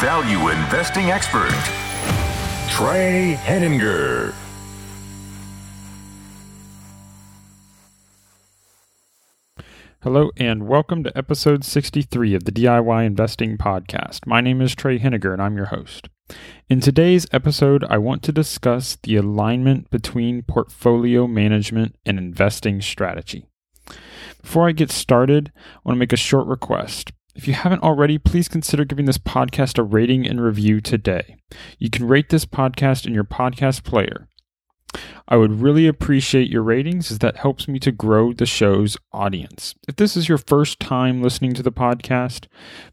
value investing expert, Trey Henninger. Hello, and welcome to episode 63 of the DIY Investing Podcast. My name is Trey Henninger, and I'm your host. In today's episode, I want to discuss the alignment between portfolio management and investing strategy. Before I get started, I want to make a short request. If you haven't already, please consider giving this podcast a rating and review today. You can rate this podcast in your podcast player. I would really appreciate your ratings as that helps me to grow the show's audience. If this is your first time listening to the podcast,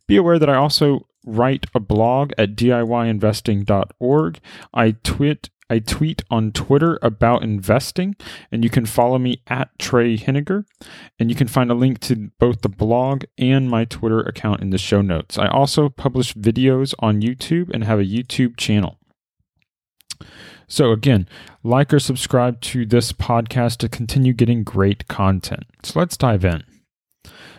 be aware that I also write a blog at diyinvesting.org. I tweet I tweet on Twitter about investing, and you can follow me at Trey Henninger. And you can find a link to both the blog and my Twitter account in the show notes. I also publish videos on YouTube and have a YouTube channel. So, again, like or subscribe to this podcast to continue getting great content. So, let's dive in.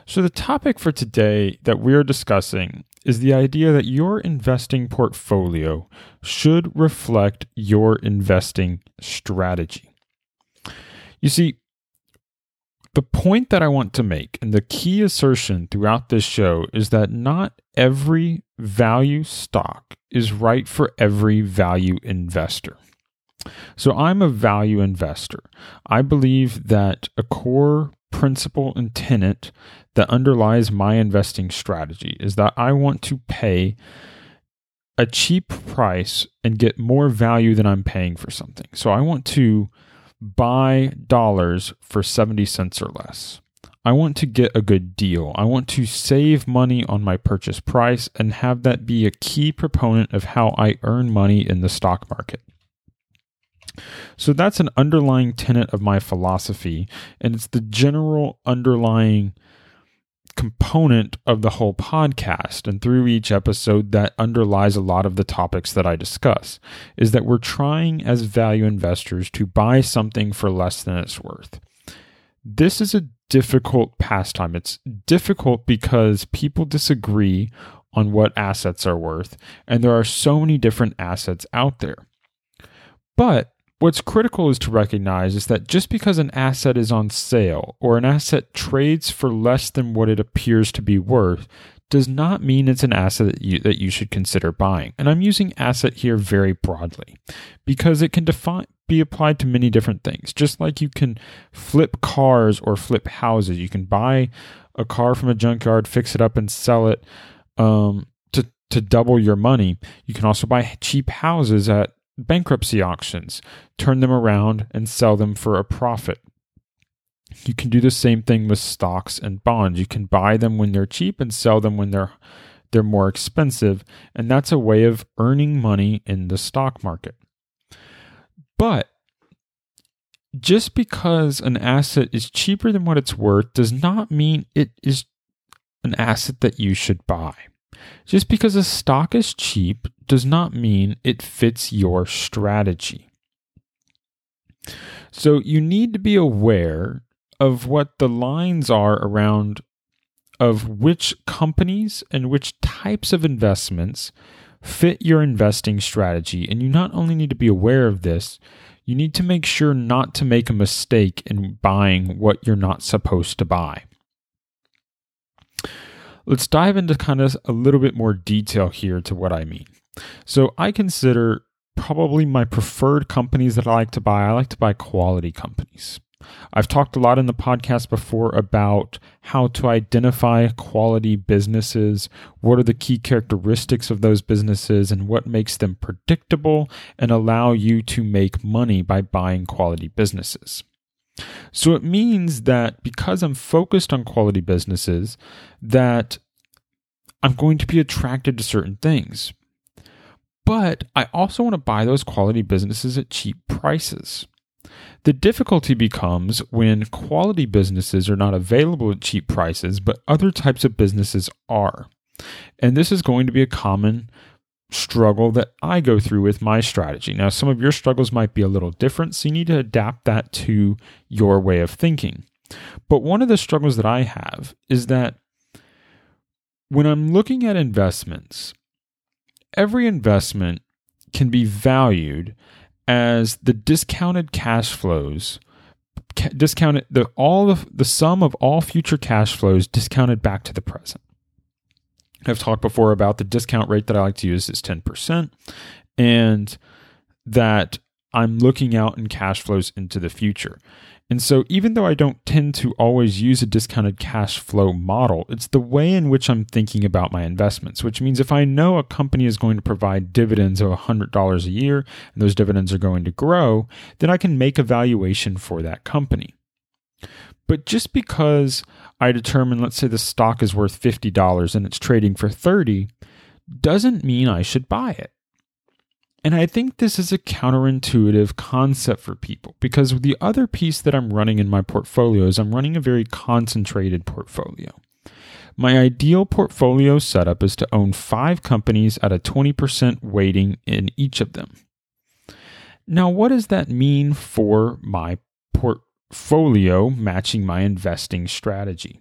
So, the topic for today that we're discussing is the idea that your investing portfolio should reflect your investing strategy. You see, the point that I want to make and the key assertion throughout this show is that not every value stock is right for every value investor. So I'm a value investor. I believe that a core principle and tenet that underlies my investing strategy is that I want to pay a cheap price and get more value than I'm paying for something. So I want to buy dollars for 70 cents or less. I want to get a good deal. I want to save money on my purchase price and have that be a key proponent of how I earn money in the stock market. So that's an underlying tenet of my philosophy, and it's the general underlying component of the whole podcast and through each episode that underlies a lot of the topics that I discuss is that we're trying as value investors to buy something for less than it's worth. This is a difficult pastime. It's difficult because people disagree on what assets are worth, and there are so many different assets out there. But What's critical is to recognize is that just because an asset is on sale or an asset trades for less than what it appears to be worth does not mean it's an asset that you, that you should consider buying. And I'm using asset here very broadly because it can define be applied to many different things. Just like you can flip cars or flip houses, you can buy a car from a junkyard, fix it up, and sell it um, to to double your money. You can also buy cheap houses at bankruptcy auctions, turn them around and sell them for a profit. You can do the same thing with stocks and bonds. You can buy them when they're cheap and sell them when they're they're more expensive, and that's a way of earning money in the stock market. But just because an asset is cheaper than what it's worth does not mean it is an asset that you should buy. Just because a stock is cheap does not mean it fits your strategy. So you need to be aware of what the lines are around of which companies and which types of investments fit your investing strategy. And you not only need to be aware of this, you need to make sure not to make a mistake in buying what you're not supposed to buy. Let's dive into kind of a little bit more detail here to what I mean. So I consider probably my preferred companies that I like to buy. I like to buy quality companies. I've talked a lot in the podcast before about how to identify quality businesses, what are the key characteristics of those businesses, and what makes them predictable and allow you to make money by buying quality businesses. So it means that because I'm focused on quality businesses, that I'm going to be attracted to certain things. But I also want to buy those quality businesses at cheap prices. The difficulty becomes when quality businesses are not available at cheap prices, but other types of businesses are. And this is going to be a common struggle that I go through with my strategy. Now, some of your struggles might be a little different, so you need to adapt that to your way of thinking. But one of the struggles that I have is that when I'm looking at investments, every investment can be valued as the discounted cash flows discounted the all of the sum of all future cash flows discounted back to the present. I've talked before about the discount rate that I like to use is 10% and that I'm looking out in cash flows into the future. And so, even though I don't tend to always use a discounted cash flow model, it's the way in which I'm thinking about my investments, which means if I know a company is going to provide dividends of $100 a year and those dividends are going to grow, then I can make a valuation for that company. But just because I determine, let's say the stock is worth $50 and it's trading for 30, doesn't mean I should buy it. And I think this is a counterintuitive concept for people because the other piece that I'm running in my portfolio is I'm running a very concentrated portfolio. My ideal portfolio setup is to own five companies at a 20% weighting in each of them. Now, what does that mean for my portfolio matching my investing strategy?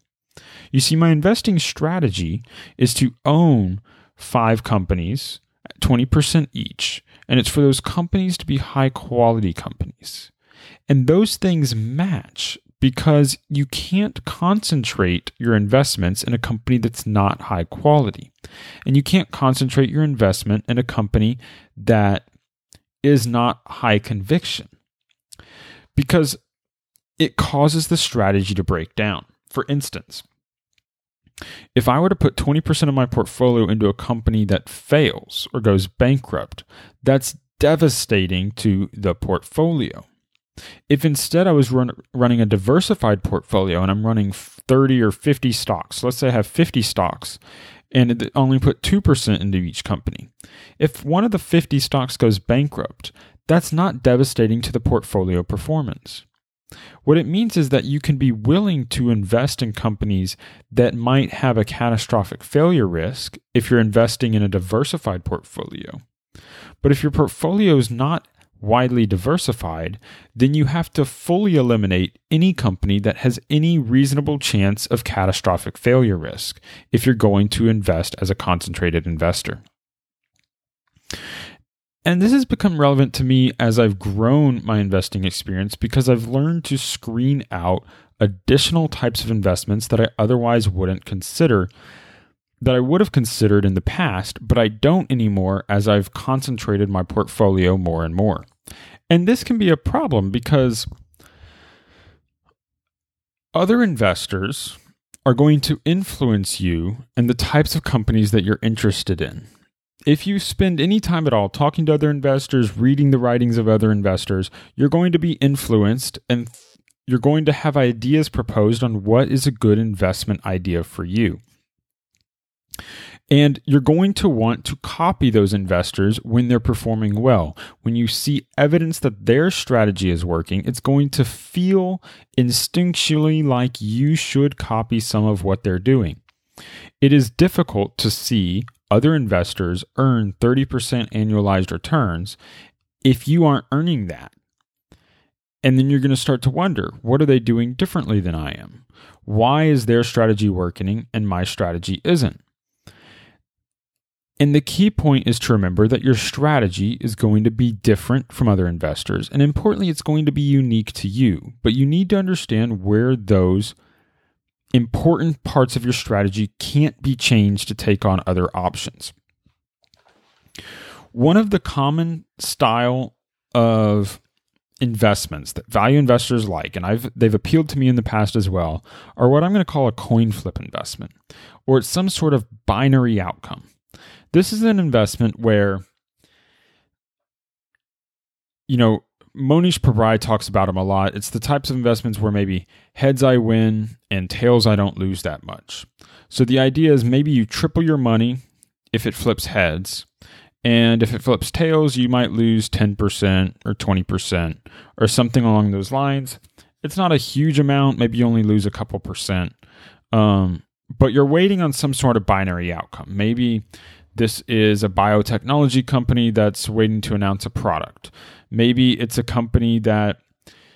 You see, my investing strategy is to own five companies at 20% each and it's for those companies to be high quality companies. And those things match because you can't concentrate your investments in a company that's not high quality. And you can't concentrate your investment in a company that is not high conviction because it causes the strategy to break down. For instance, if I were to put 20% of my portfolio into a company that fails or goes bankrupt, that's devastating to the portfolio. If instead I was run, running a diversified portfolio and I'm running 30 or 50 stocks, let's say I have 50 stocks and only put 2% into each company. If one of the 50 stocks goes bankrupt, that's not devastating to the portfolio performance. What it means is that you can be willing to invest in companies that might have a catastrophic failure risk if you're investing in a diversified portfolio. But if your portfolio is not widely diversified, then you have to fully eliminate any company that has any reasonable chance of catastrophic failure risk if you're going to invest as a concentrated investor. And this has become relevant to me as I've grown my investing experience because I've learned to screen out additional types of investments that I otherwise wouldn't consider, that I would have considered in the past, but I don't anymore as I've concentrated my portfolio more and more. And this can be a problem because other investors are going to influence you and the types of companies that you're interested in if you spend any time at all talking to other investors, reading the writings of other investors, you're going to be influenced and th- you're going to have ideas proposed on what is a good investment idea for you. And you're going to want to copy those investors when they're performing well. When you see evidence that their strategy is working, it's going to feel instinctually like you should copy some of what they're doing. It is difficult to see other investors earn 30% annualized returns if you aren't earning that. And then you're going to start to wonder what are they doing differently than I am? Why is their strategy working and my strategy isn't? And the key point is to remember that your strategy is going to be different from other investors. And importantly, it's going to be unique to you. But you need to understand where those important parts of your strategy can't be changed to take on other options. One of the common style of investments that value investors like, and I've they've appealed to me in the past as well, are what I'm going to call a coin flip investment, or it's some sort of binary outcome. This is an investment where you know Mohnish Pabrai talks about them a lot. It's the types of investments where maybe heads I win and tails I don't lose that much. So the idea is maybe you triple your money if it flips heads, And if it flips tails, you might lose 10% or 20% or something along those lines. It's not a huge amount. Maybe you only lose a couple percent. Um, but you're waiting on some sort of binary outcome. Maybe this is a biotechnology company that's waiting to announce a product. Maybe it's a company that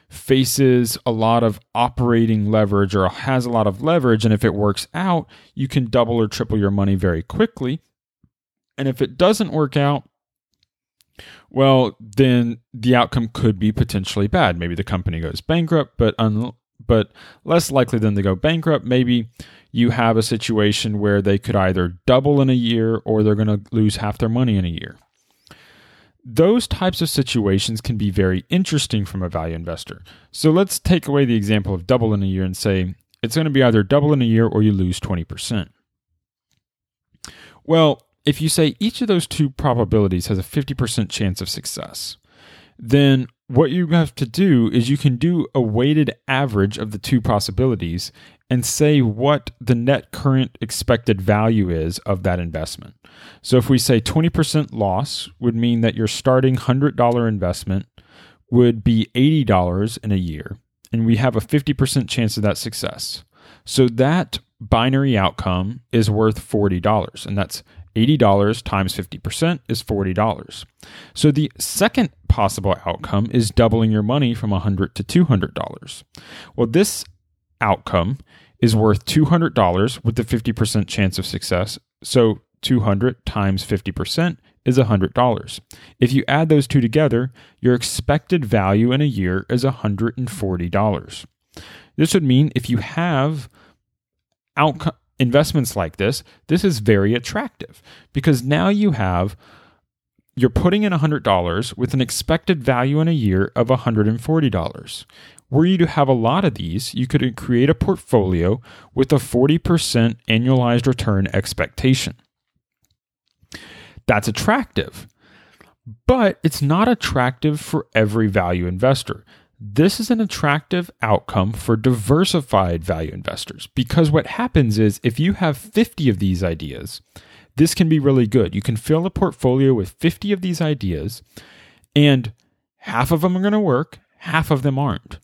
faces a lot of operating leverage or has a lot of leverage. And if it works out, you can double or triple your money very quickly. And if it doesn't work out, well, then the outcome could be potentially bad. Maybe the company goes bankrupt, but un- but less likely than they go bankrupt. Maybe you have a situation where they could either double in a year or they're going to lose half their money in a year. Those types of situations can be very interesting from a value investor. So let's take away the example of double in a year and say it's going to be either double in a year or you lose 20%. Well, if you say each of those two probabilities has a 50% chance of success, then what you have to do is you can do a weighted average of the two possibilities and say what the net current expected value is of that investment. So if we say 20% loss would mean that your starting $100 investment would be $80 in a year, and we have a 50% chance of that success. So that binary outcome is worth $40, and that's $80 times 50% is $40. So the second possible outcome is doubling your money from 100 to $200. Well, this outcome is worth $200 with the 50% chance of success. So 200 times 50% is $100. If you add those two together, your expected value in a year is $140. This would mean if you have outcome investments like this, this is very attractive because now you have you're putting in $100 with an expected value in a year of $140. Were you to have a lot of these, you could create a portfolio with a 40% annualized return expectation. That's attractive, but it's not attractive for every value investor. This is an attractive outcome for diversified value investors because what happens is if you have 50 of these ideas, this can be really good. You can fill a portfolio with 50 of these ideas, and half of them are going to work, half of them aren't.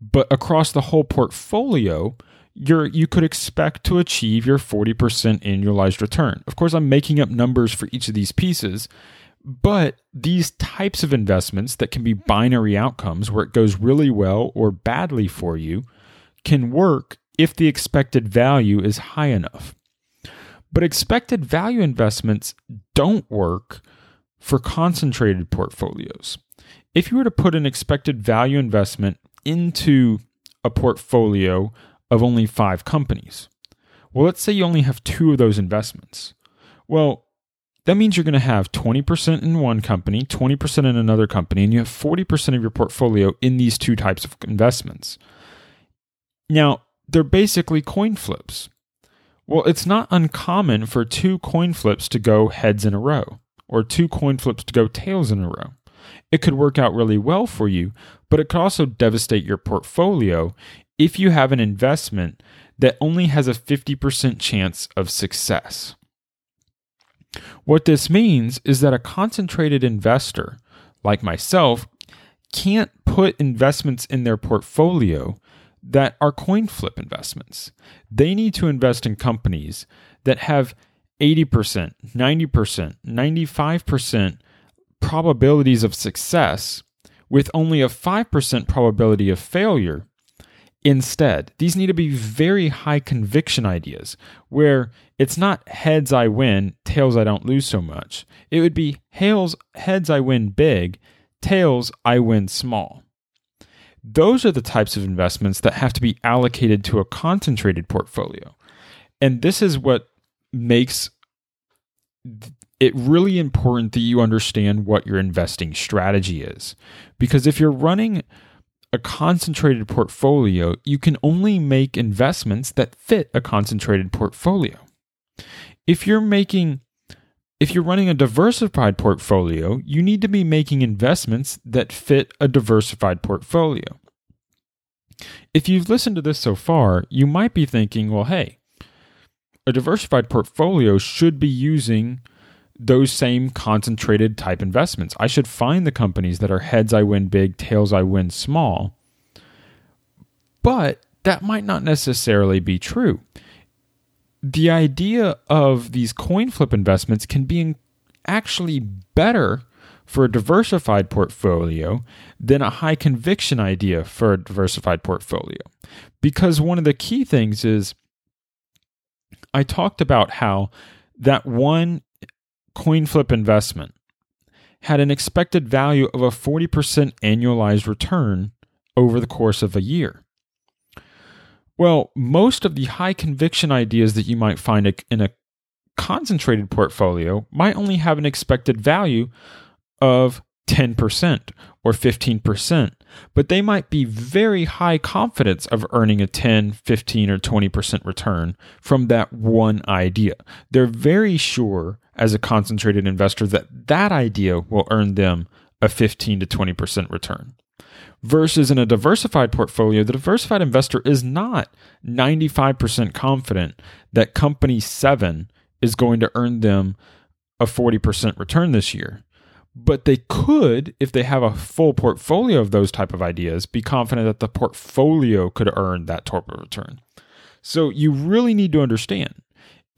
But across the whole portfolio, you're, you could expect to achieve your 40% annualized return. Of course, I'm making up numbers for each of these pieces, but these types of investments that can be binary outcomes where it goes really well or badly for you can work if the expected value is high enough. But expected value investments don't work for concentrated portfolios. If you were to put an expected value investment into a portfolio of only five companies, well, let's say you only have two of those investments. Well, that means you're going to have 20% in one company, 20% in another company, and you have 40% of your portfolio in these two types of investments. Now, they're basically coin flips. Well, it's not uncommon for two coin flips to go heads in a row or two coin flips to go tails in a row. It could work out really well for you, but it could also devastate your portfolio if you have an investment that only has a 50% chance of success. What this means is that a concentrated investor, like myself, can't put investments in their portfolio that are coin flip investments. They need to invest in companies that have 80%, 90%, 95% probabilities of success with only a 5% probability of failure Instead, these need to be very high conviction ideas where it's not heads I win, tails I don't lose so much. It would be heads, heads I win big, tails I win small. Those are the types of investments that have to be allocated to a concentrated portfolio. And this is what makes it really important that you understand what your investing strategy is. Because if you're running a concentrated portfolio, you can only make investments that fit a concentrated portfolio. If you're making if you're running a diversified portfolio, you need to be making investments that fit a diversified portfolio. If you've listened to this so far, you might be thinking, well, hey, a diversified portfolio should be using those same concentrated type investments. I should find the companies that are heads I win big, tails I win small. But that might not necessarily be true. The idea of these coin flip investments can be actually better for a diversified portfolio than a high conviction idea for a diversified portfolio. Because one of the key things is I talked about how that one coin flip investment had an expected value of a 40% annualized return over the course of a year. Well, most of the high conviction ideas that you might find in a concentrated portfolio might only have an expected value of 10% or 15%, but they might be very high confidence of earning a 10, 15, or 20% return from that one idea. They're very sure as a concentrated investor that that idea will earn them a 15 to 20% return. Versus in a diversified portfolio, the diversified investor is not 95% confident that company 7 is going to earn them a 40% return this year but they could if they have a full portfolio of those type of ideas be confident that the portfolio could earn that type of return so you really need to understand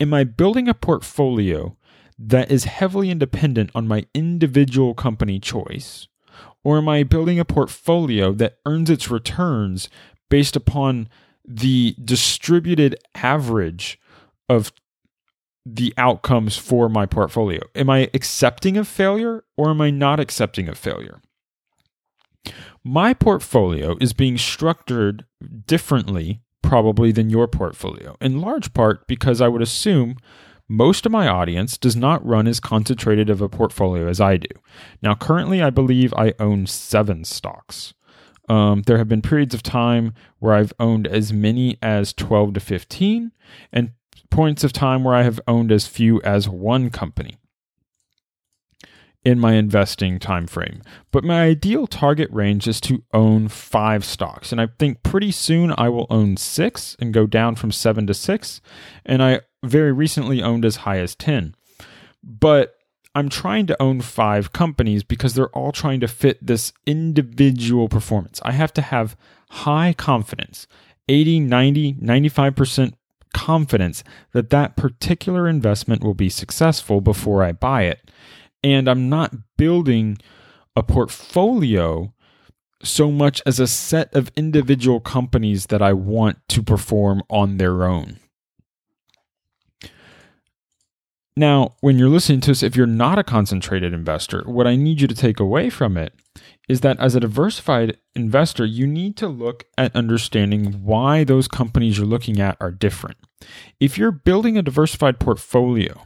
am i building a portfolio that is heavily independent on my individual company choice or am i building a portfolio that earns its returns based upon the distributed average of the outcomes for my portfolio. Am I accepting of failure or am I not accepting of failure? My portfolio is being structured differently, probably, than your portfolio, in large part because I would assume most of my audience does not run as concentrated of a portfolio as I do. Now, currently, I believe I own seven stocks. Um, there have been periods of time where I've owned as many as 12 to 15, and points of time where I have owned as few as one company in my investing time frame. But my ideal target range is to own 5 stocks and I think pretty soon I will own 6 and go down from 7 to 6 and I very recently owned as high as 10. But I'm trying to own 5 companies because they're all trying to fit this individual performance. I have to have high confidence 80, 90, 95% confidence that that particular investment will be successful before I buy it. And I'm not building a portfolio so much as a set of individual companies that I want to perform on their own. Now, when you're listening to this, if you're not a concentrated investor, what I need you to take away from it is that as a diversified investor, you need to look at understanding why those companies you're looking at are different. If you're building a diversified portfolio,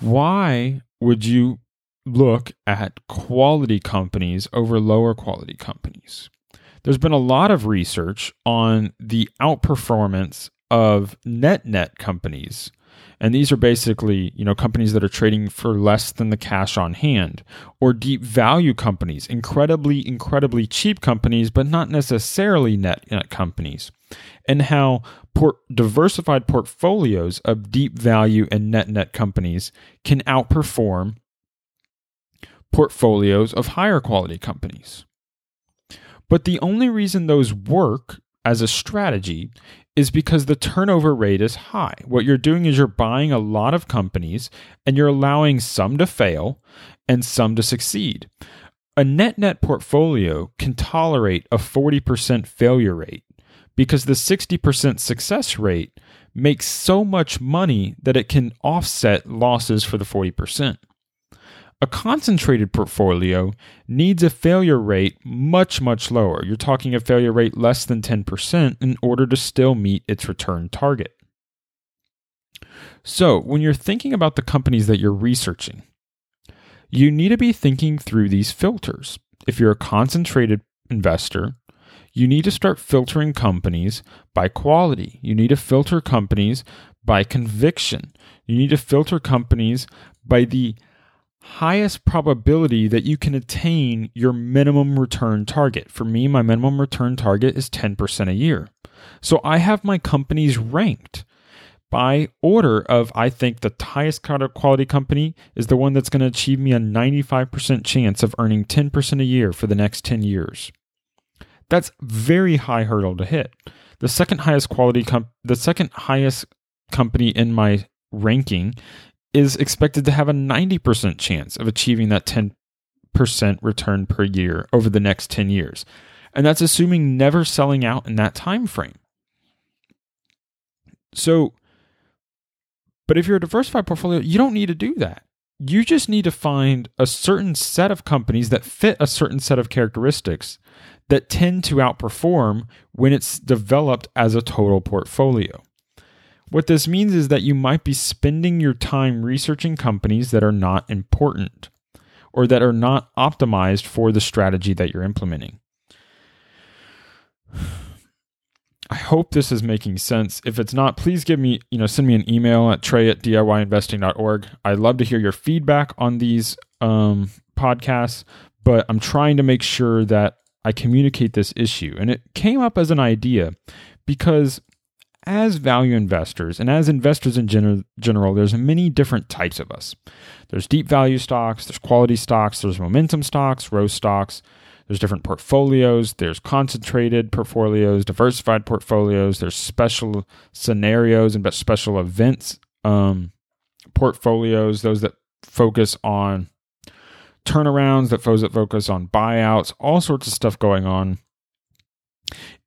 why would you look at quality companies over lower quality companies? There's been a lot of research on the outperformance of net net companies and these are basically, you know, companies that are trading for less than the cash on hand or deep value companies, incredibly, incredibly cheap companies, but not necessarily net, net companies. And how port- diversified portfolios of deep value and net net companies can outperform portfolios of higher quality companies. But the only reason those work as a strategy is because the turnover rate is high. What you're doing is you're buying a lot of companies and you're allowing some to fail and some to succeed. A net net portfolio can tolerate a 40% failure rate because the 60% success rate makes so much money that it can offset losses for the 40%. A concentrated portfolio needs a failure rate much, much lower. You're talking a failure rate less than 10% in order to still meet its return target. So, when you're thinking about the companies that you're researching, you need to be thinking through these filters. If you're a concentrated investor, you need to start filtering companies by quality. You need to filter companies by conviction. You need to filter companies by the highest probability that you can attain your minimum return target. For me, my minimum return target is 10% a year. So I have my companies ranked by order of I think the highest quality company is the one that's going to achieve me a 95% chance of earning 10% a year for the next 10 years. That's very high hurdle to hit. The second highest quality com- the second highest company in my ranking is expected to have a 90% chance of achieving that 10% return per year over the next 10 years. And that's assuming never selling out in that time frame. So but if you're a diversified portfolio, you don't need to do that. You just need to find a certain set of companies that fit a certain set of characteristics that tend to outperform when it's developed as a total portfolio. What this means is that you might be spending your time researching companies that are not important or that are not optimized for the strategy that you're implementing. I hope this is making sense. If it's not, please give me, you know, send me an email at trey at diyinvesting.org. I'd love to hear your feedback on these um, podcasts, but I'm trying to make sure that I communicate this issue. And it came up as an idea because as value investors and as investors in gen- general, there's many different types of us. There's deep value stocks, there's quality stocks, there's momentum stocks, growth stocks, there's different portfolios, there's concentrated portfolios, diversified portfolios, there's special scenarios and special events um, portfolios, those that focus on turnarounds, that focus on buyouts, all sorts of stuff going on.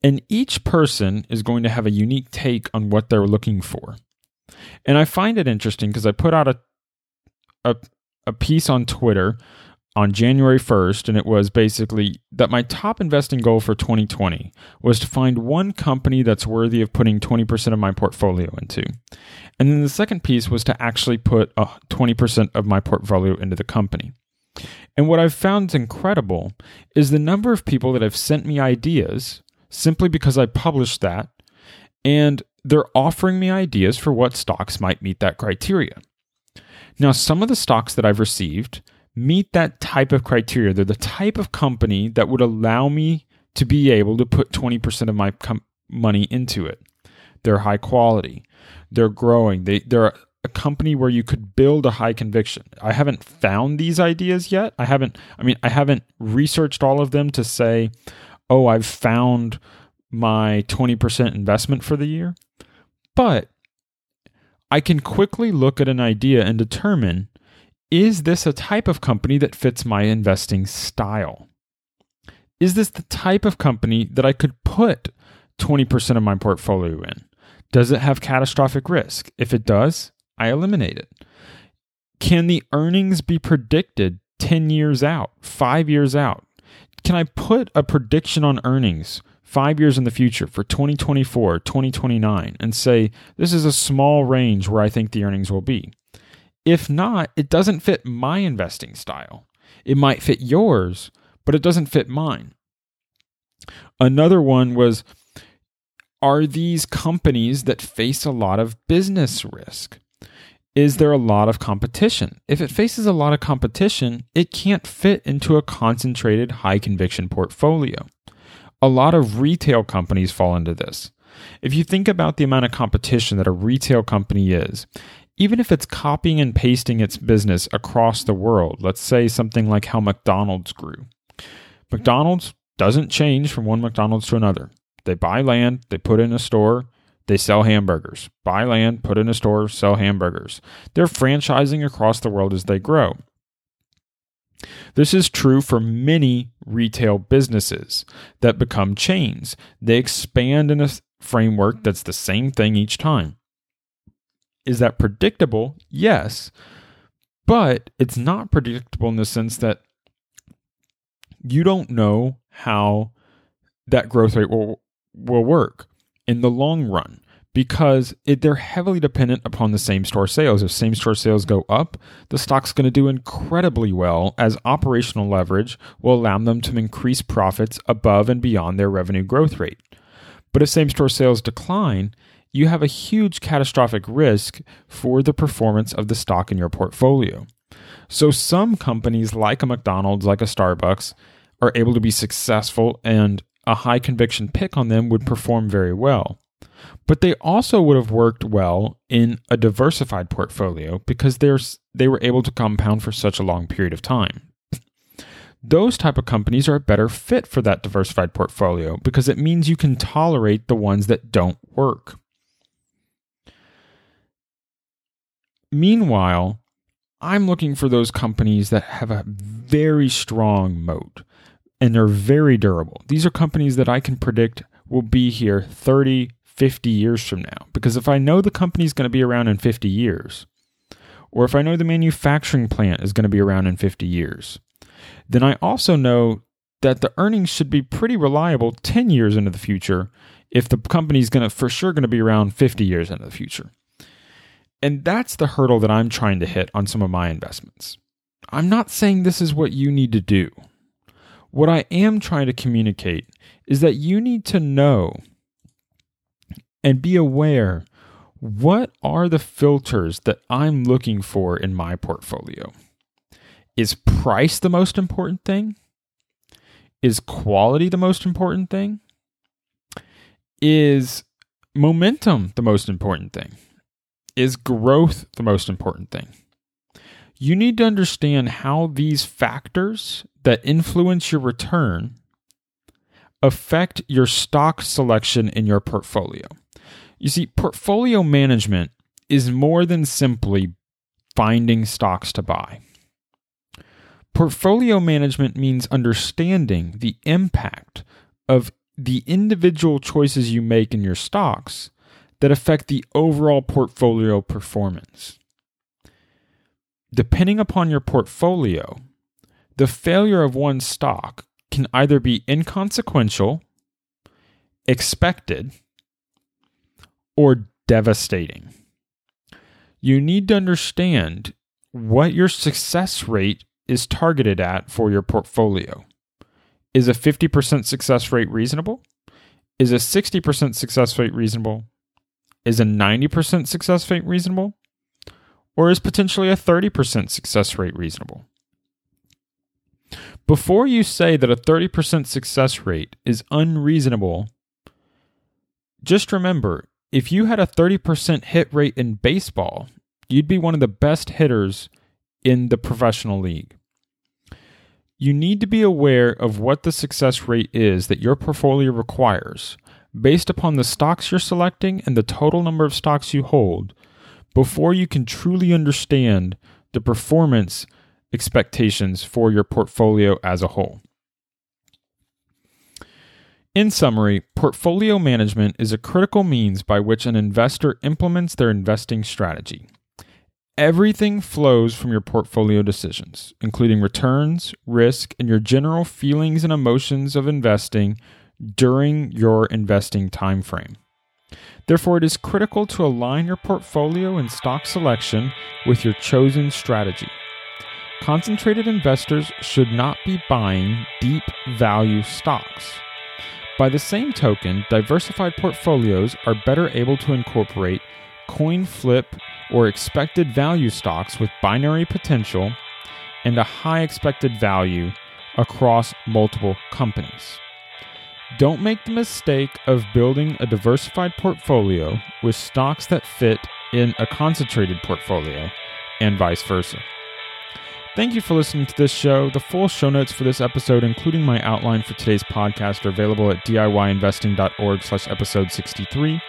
And each person is going to have a unique take on what they're looking for. And I find it interesting because I put out a, a, a piece on Twitter on January 1st, and it was basically that my top investing goal for 2020 was to find one company that's worthy of putting 20% of my portfolio into. And then the second piece was to actually put uh, 20% of my portfolio into the company. And what I've found incredible is the number of people that have sent me ideas simply because I published that, and they're offering me ideas for what stocks might meet that criteria. Now, some of the stocks that I've received meet that type of criteria. They're the type of company that would allow me to be able to put 20% of my com- money into it. They're high quality. They're growing. They, they're a company where you could build a high conviction. I haven't found these ideas yet. I haven't, I mean, I haven't researched all of them to say, oh, I've found my 20% investment for the year. But I can quickly look at an idea and determine is this a type of company that fits my investing style? Is this the type of company that I could put 20% of my portfolio in? Does it have catastrophic risk? If it does, I eliminate it. Can the earnings be predicted 10 years out, five years out? Can I put a prediction on earnings five years in the future for 2024, 2029, and say this is a small range where I think the earnings will be? If not, it doesn't fit my investing style. It might fit yours, but it doesn't fit mine. Another one was Are these companies that face a lot of business risk? Is there a lot of competition? If it faces a lot of competition, it can't fit into a concentrated high conviction portfolio. A lot of retail companies fall into this. If you think about the amount of competition that a retail company is, even if it's copying and pasting its business across the world, let's say something like how McDonald's grew. McDonald's doesn't change from one McDonald's to another. They buy land, they put in a store, they sell hamburgers. Buy land, put in a store, sell hamburgers. They're franchising across the world as they grow. This is true for many retail businesses that become chains. They expand in a framework that's the same thing each time. Is that predictable? Yes. But it's not predictable in the sense that you don't know how that growth rate will, will work in the long run because it, they're heavily dependent upon the same store sales. If same store sales go up, the stock's going to do incredibly well as operational leverage will allow them to increase profits above and beyond their revenue growth rate. But if same store sales decline, you have a huge catastrophic risk for the performance of the stock in your portfolio. So, some companies like a McDonald's, like a Starbucks, are able to be successful, and a high conviction pick on them would perform very well. But they also would have worked well in a diversified portfolio because they were able to compound for such a long period of time. Those type of companies are a better fit for that diversified portfolio because it means you can tolerate the ones that don't work. Meanwhile, I'm looking for those companies that have a very strong moat and they're very durable. These are companies that I can predict will be here 30, 50 years from now. Because if I know the company is going to be around in 50 years, or if I know the manufacturing plant is going to be around in 50 years, then I also know that the earnings should be pretty reliable 10 years into the future if the company is going to for sure going to be around 50 years into the future. And that's the hurdle that I'm trying to hit on some of my investments. I'm not saying this is what you need to do. What I am trying to communicate is that you need to know and be aware what are the filters that I'm looking for in my portfolio? Is price the most important thing? Is quality the most important thing? Is momentum the most important thing? Is growth the most important thing? You need to understand how these factors that influence your return affect your stock selection in your portfolio. You see, portfolio management is more than simply finding stocks to buy. Portfolio management means understanding the impact of the individual choices you make in your stocks that affect the overall portfolio performance. Depending upon your portfolio, the failure of one stock can either be inconsequential, expected, or devastating. You need to understand what your success rate is targeted at for your portfolio. Is a 50% success rate reasonable? Is a 60% success rate reasonable? Is a 90% success rate reasonable? Or is potentially a 30% success rate reasonable? Before you say that a 30% success rate is unreasonable, just remember if you had a 30% hit rate in baseball, you'd be one of the best hitters in the professional league. You need to be aware of what the success rate is that your portfolio requires based upon the stocks you're selecting and the total number of stocks you hold before you can truly understand the performance expectations for your portfolio as a whole. In summary, portfolio management is a critical means by which an investor implements their investing strategy. Everything flows from your portfolio decisions, including returns, risk, and your general feelings and emotions of investing during your investing time frame. Therefore, it is critical to align your portfolio and stock selection with your chosen strategy. Concentrated investors should not be buying deep value stocks. By the same token, diversified portfolios are better able to incorporate coin flip or expected value stocks with binary potential and a high expected value across multiple companies. Don't make the mistake of building a diversified portfolio with stocks that fit in a concentrated portfolio, and vice versa. Thank you for listening to this show. The full show notes for this episode, including my outline for today's podcast, are available at diyinvesting.org slash episode 63.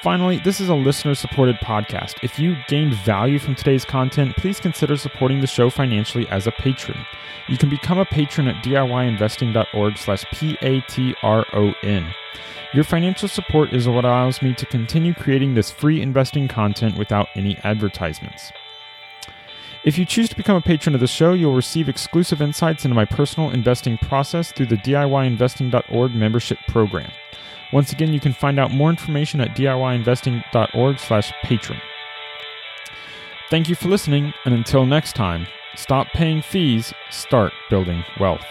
Finally, this is a listener-supported podcast. If you gained value from today's content, please consider supporting the show financially as a patron. You can become a patron at diyinvesting.org slash P-A-T-R-O-N. Your financial support is what allows me to continue creating this free investing content without any advertisements. If you choose to become a patron of the show, you'll receive exclusive insights into my personal investing process through the DIYinvesting.org membership program. Once again, you can find out more information at DIYinvesting.org/patron. Thank you for listening, and until next time, stop paying fees, start building wealth.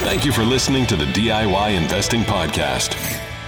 Thank you for listening to the DIY Investing Podcast